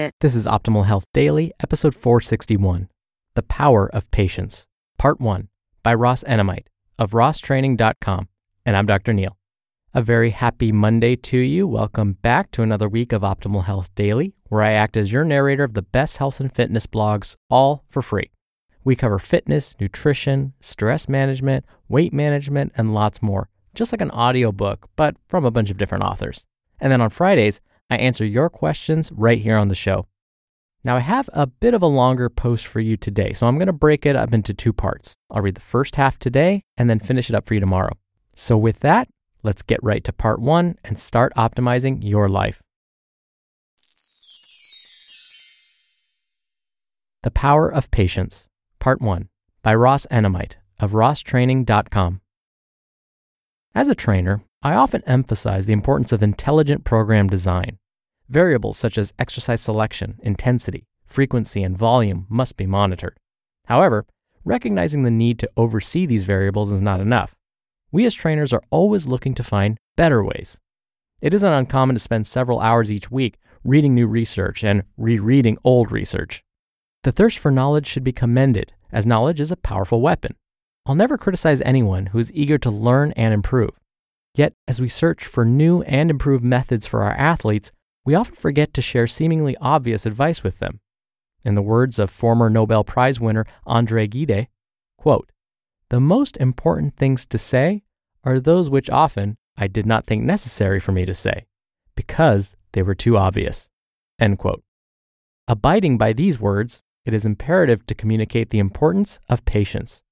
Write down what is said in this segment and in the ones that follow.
This is Optimal Health Daily, episode 461 The Power of Patience, Part 1 by Ross Enamait of rosstraining.com. And I'm Dr. Neal. A very happy Monday to you. Welcome back to another week of Optimal Health Daily, where I act as your narrator of the best health and fitness blogs, all for free. We cover fitness, nutrition, stress management, weight management, and lots more, just like an audiobook, but from a bunch of different authors. And then on Fridays, I answer your questions right here on the show. Now, I have a bit of a longer post for you today, so I'm going to break it up into two parts. I'll read the first half today and then finish it up for you tomorrow. So, with that, let's get right to part one and start optimizing your life. The Power of Patience, Part 1 by Ross Enamait of rosstraining.com. As a trainer, I often emphasize the importance of intelligent program design. Variables such as exercise selection, intensity, frequency, and volume must be monitored. However, recognizing the need to oversee these variables is not enough. We as trainers are always looking to find better ways. It isn't uncommon to spend several hours each week reading new research and rereading old research. The thirst for knowledge should be commended, as knowledge is a powerful weapon. I'll never criticize anyone who is eager to learn and improve. Yet, as we search for new and improved methods for our athletes, we often forget to share seemingly obvious advice with them. In the words of former Nobel Prize winner Andre Gide, quote, The most important things to say are those which often I did not think necessary for me to say, because they were too obvious. End quote. Abiding by these words, it is imperative to communicate the importance of patience.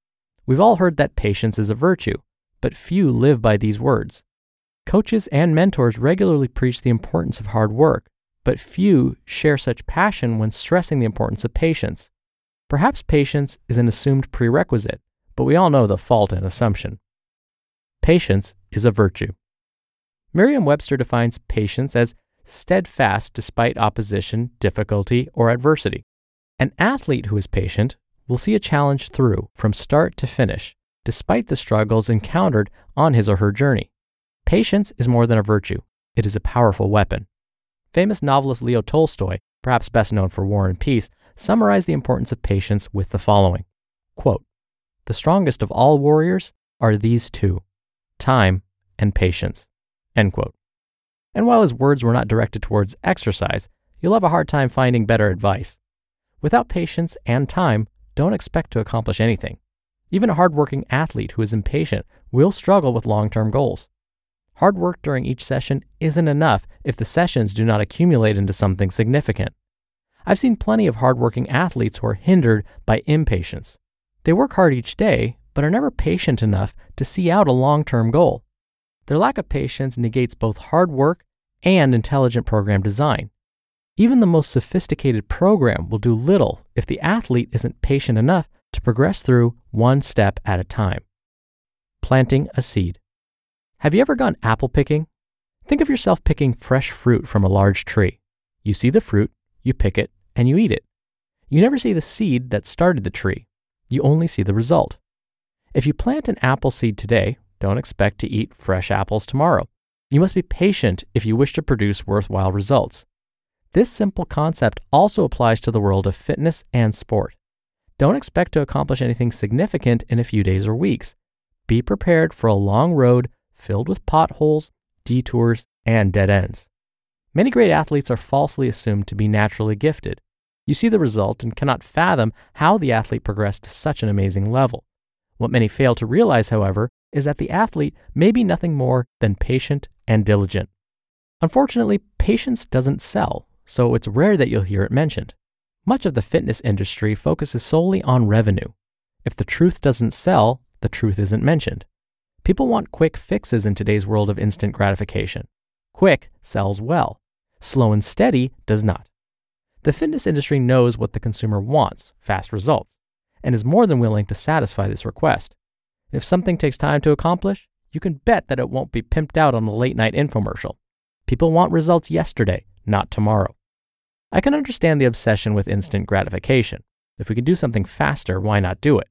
We've all heard that patience is a virtue, but few live by these words. Coaches and mentors regularly preach the importance of hard work, but few share such passion when stressing the importance of patience. Perhaps patience is an assumed prerequisite, but we all know the fault in assumption. Patience is a virtue. Merriam Webster defines patience as steadfast despite opposition, difficulty, or adversity. An athlete who is patient will see a challenge through from start to finish despite the struggles encountered on his or her journey. Patience is more than a virtue, it is a powerful weapon. Famous novelist Leo Tolstoy, perhaps best known for War and Peace, summarized the importance of patience with the following quote, The strongest of all warriors are these two time and patience. End quote. And while his words were not directed towards exercise, you'll have a hard time finding better advice. Without patience and time, don't expect to accomplish anything. Even a hardworking athlete who is impatient will struggle with long term goals. Hard work during each session isn't enough if the sessions do not accumulate into something significant. I've seen plenty of hardworking athletes who are hindered by impatience. They work hard each day, but are never patient enough to see out a long term goal. Their lack of patience negates both hard work and intelligent program design. Even the most sophisticated program will do little if the athlete isn't patient enough to progress through one step at a time. Planting a seed. Have you ever gone apple picking? Think of yourself picking fresh fruit from a large tree. You see the fruit, you pick it, and you eat it. You never see the seed that started the tree. You only see the result. If you plant an apple seed today, don't expect to eat fresh apples tomorrow. You must be patient if you wish to produce worthwhile results. This simple concept also applies to the world of fitness and sport. Don't expect to accomplish anything significant in a few days or weeks. Be prepared for a long road filled with potholes, detours, and dead ends. Many great athletes are falsely assumed to be naturally gifted. You see the result and cannot fathom how the athlete progressed to such an amazing level. What many fail to realize, however, is that the athlete may be nothing more than patient and diligent. Unfortunately, patience doesn't sell, so it's rare that you'll hear it mentioned. Much of the fitness industry focuses solely on revenue. If the truth doesn't sell, the truth isn't mentioned. People want quick fixes in today's world of instant gratification. Quick sells well, slow and steady does not. The fitness industry knows what the consumer wants fast results and is more than willing to satisfy this request. If something takes time to accomplish, you can bet that it won't be pimped out on a late night infomercial. People want results yesterday, not tomorrow. I can understand the obsession with instant gratification. If we can do something faster, why not do it?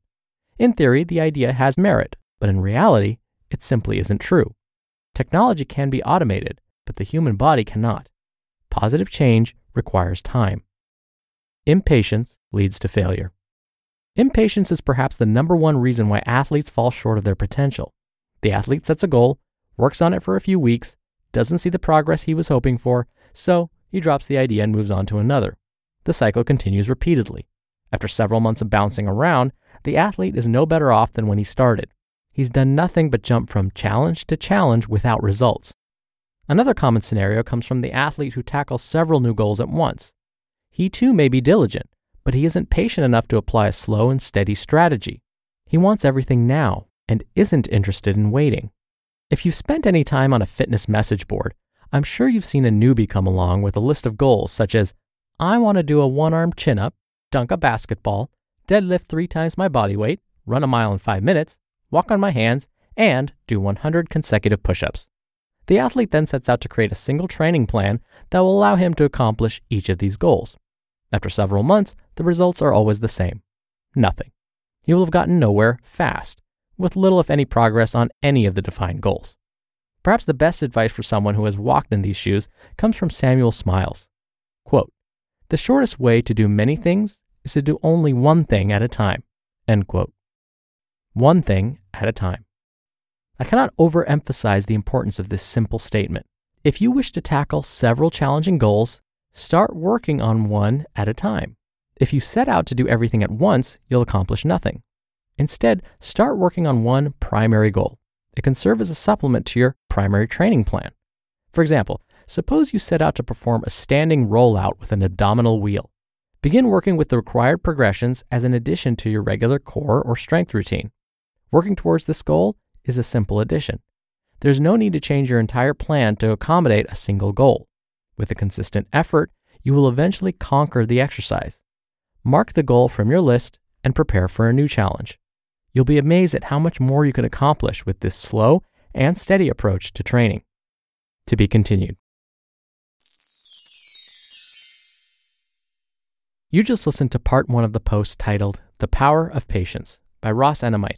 In theory, the idea has merit, but in reality, it simply isn't true. Technology can be automated, but the human body cannot. Positive change requires time. Impatience leads to failure. Impatience is perhaps the number one reason why athletes fall short of their potential. The athlete sets a goal, works on it for a few weeks, doesn't see the progress he was hoping for, so he drops the idea and moves on to another. The cycle continues repeatedly. After several months of bouncing around, the athlete is no better off than when he started. He's done nothing but jump from challenge to challenge without results. Another common scenario comes from the athlete who tackles several new goals at once. He too may be diligent, but he isn't patient enough to apply a slow and steady strategy. He wants everything now and isn't interested in waiting. If you've spent any time on a fitness message board, I'm sure you've seen a newbie come along with a list of goals such as I want to do a one arm chin up, dunk a basketball, deadlift three times my body weight, run a mile in five minutes, walk on my hands, and do 100 consecutive push ups. The athlete then sets out to create a single training plan that will allow him to accomplish each of these goals. After several months, the results are always the same nothing. You will have gotten nowhere fast, with little, if any, progress on any of the defined goals. Perhaps the best advice for someone who has walked in these shoes comes from Samuel Smiles. Quote, the shortest way to do many things is to do only one thing at a time. End quote. One thing at a time. I cannot overemphasize the importance of this simple statement. If you wish to tackle several challenging goals, Start working on one at a time. If you set out to do everything at once, you'll accomplish nothing. Instead, start working on one primary goal. It can serve as a supplement to your primary training plan. For example, suppose you set out to perform a standing rollout with an abdominal wheel. Begin working with the required progressions as an addition to your regular core or strength routine. Working towards this goal is a simple addition. There's no need to change your entire plan to accommodate a single goal. With a consistent effort, you will eventually conquer the exercise. Mark the goal from your list and prepare for a new challenge. You'll be amazed at how much more you can accomplish with this slow and steady approach to training. To be continued. You just listened to part one of the post titled The Power of Patience by Ross Enamait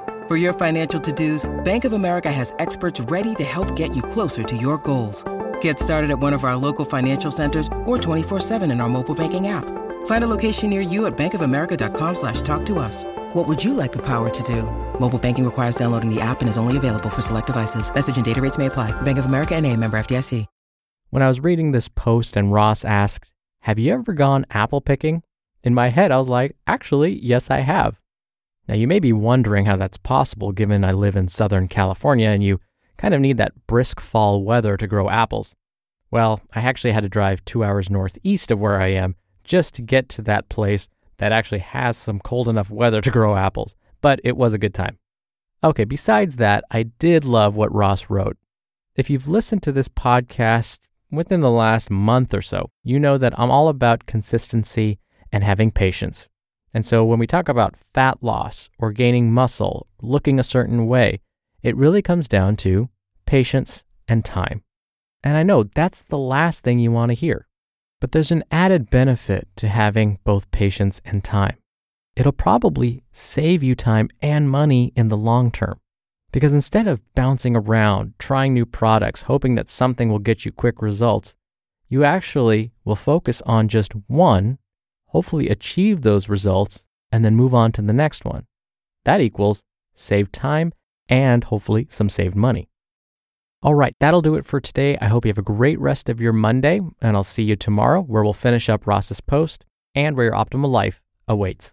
For your financial to-dos, Bank of America has experts ready to help get you closer to your goals. Get started at one of our local financial centers or 24-7 in our mobile banking app. Find a location near you at bankofamerica.com slash talk to us. What would you like the power to do? Mobile banking requires downloading the app and is only available for select devices. Message and data rates may apply. Bank of America and a member FDIC. When I was reading this post and Ross asked, Have you ever gone apple picking? In my head, I was like, Actually, yes, I have. Now, you may be wondering how that's possible given I live in Southern California and you kind of need that brisk fall weather to grow apples. Well, I actually had to drive two hours northeast of where I am just to get to that place that actually has some cold enough weather to grow apples, but it was a good time. Okay, besides that, I did love what Ross wrote. If you've listened to this podcast within the last month or so, you know that I'm all about consistency and having patience. And so when we talk about fat loss or gaining muscle, looking a certain way, it really comes down to patience and time. And I know that's the last thing you want to hear. But there's an added benefit to having both patience and time. It'll probably save you time and money in the long term. Because instead of bouncing around, trying new products, hoping that something will get you quick results, you actually will focus on just one, hopefully achieve those results, and then move on to the next one. That equals saved time and hopefully some saved money. All right, that'll do it for today. I hope you have a great rest of your Monday, and I'll see you tomorrow where we'll finish up Ross's post and where your optimal life awaits.